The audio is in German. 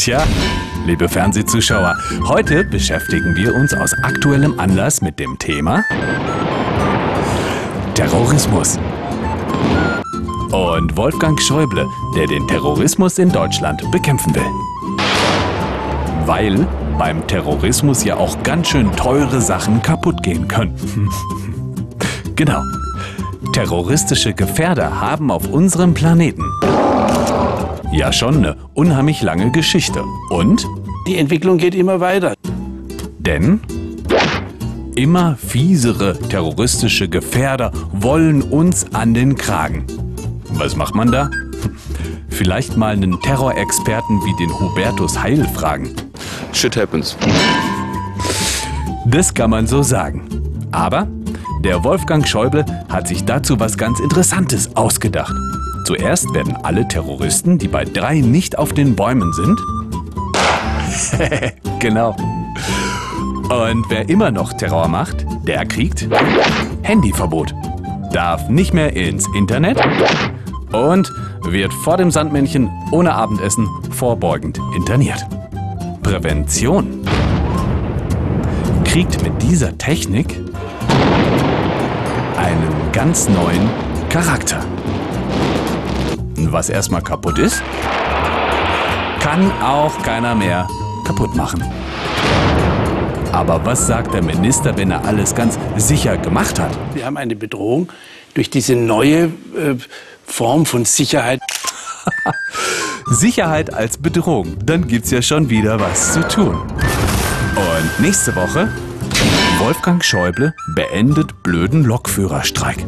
Tja, liebe Fernsehzuschauer, heute beschäftigen wir uns aus aktuellem Anlass mit dem Thema Terrorismus. Und Wolfgang Schäuble, der den Terrorismus in Deutschland bekämpfen will. Weil beim Terrorismus ja auch ganz schön teure Sachen kaputt gehen können. genau. Terroristische Gefährder haben auf unserem Planeten ja schon eine unheimlich lange Geschichte. Und? Die Entwicklung geht immer weiter. Denn immer fiesere terroristische Gefährder wollen uns an den Kragen. Was macht man da? Vielleicht mal einen Terrorexperten wie den Hubertus Heil fragen. Shit happens. Das kann man so sagen. Aber der Wolfgang Schäuble hat sich dazu was ganz Interessantes ausgedacht. Zuerst werden alle Terroristen, die bei drei nicht auf den Bäumen sind, genau. Und wer immer noch Terror macht, der kriegt Handyverbot, darf nicht mehr ins Internet und wird vor dem Sandmännchen ohne Abendessen vorbeugend interniert. Prävention kriegt mit dieser Technik einen ganz neuen Charakter. Was erstmal kaputt ist, kann auch keiner mehr kaputt machen. Aber was sagt der Minister, wenn er alles ganz sicher gemacht hat? Wir haben eine Bedrohung durch diese neue äh, Form von Sicherheit. Sicherheit als Bedrohung, dann gibt's ja schon wieder was zu tun. Und nächste Woche Wolfgang Schäuble beendet blöden Lokführerstreik.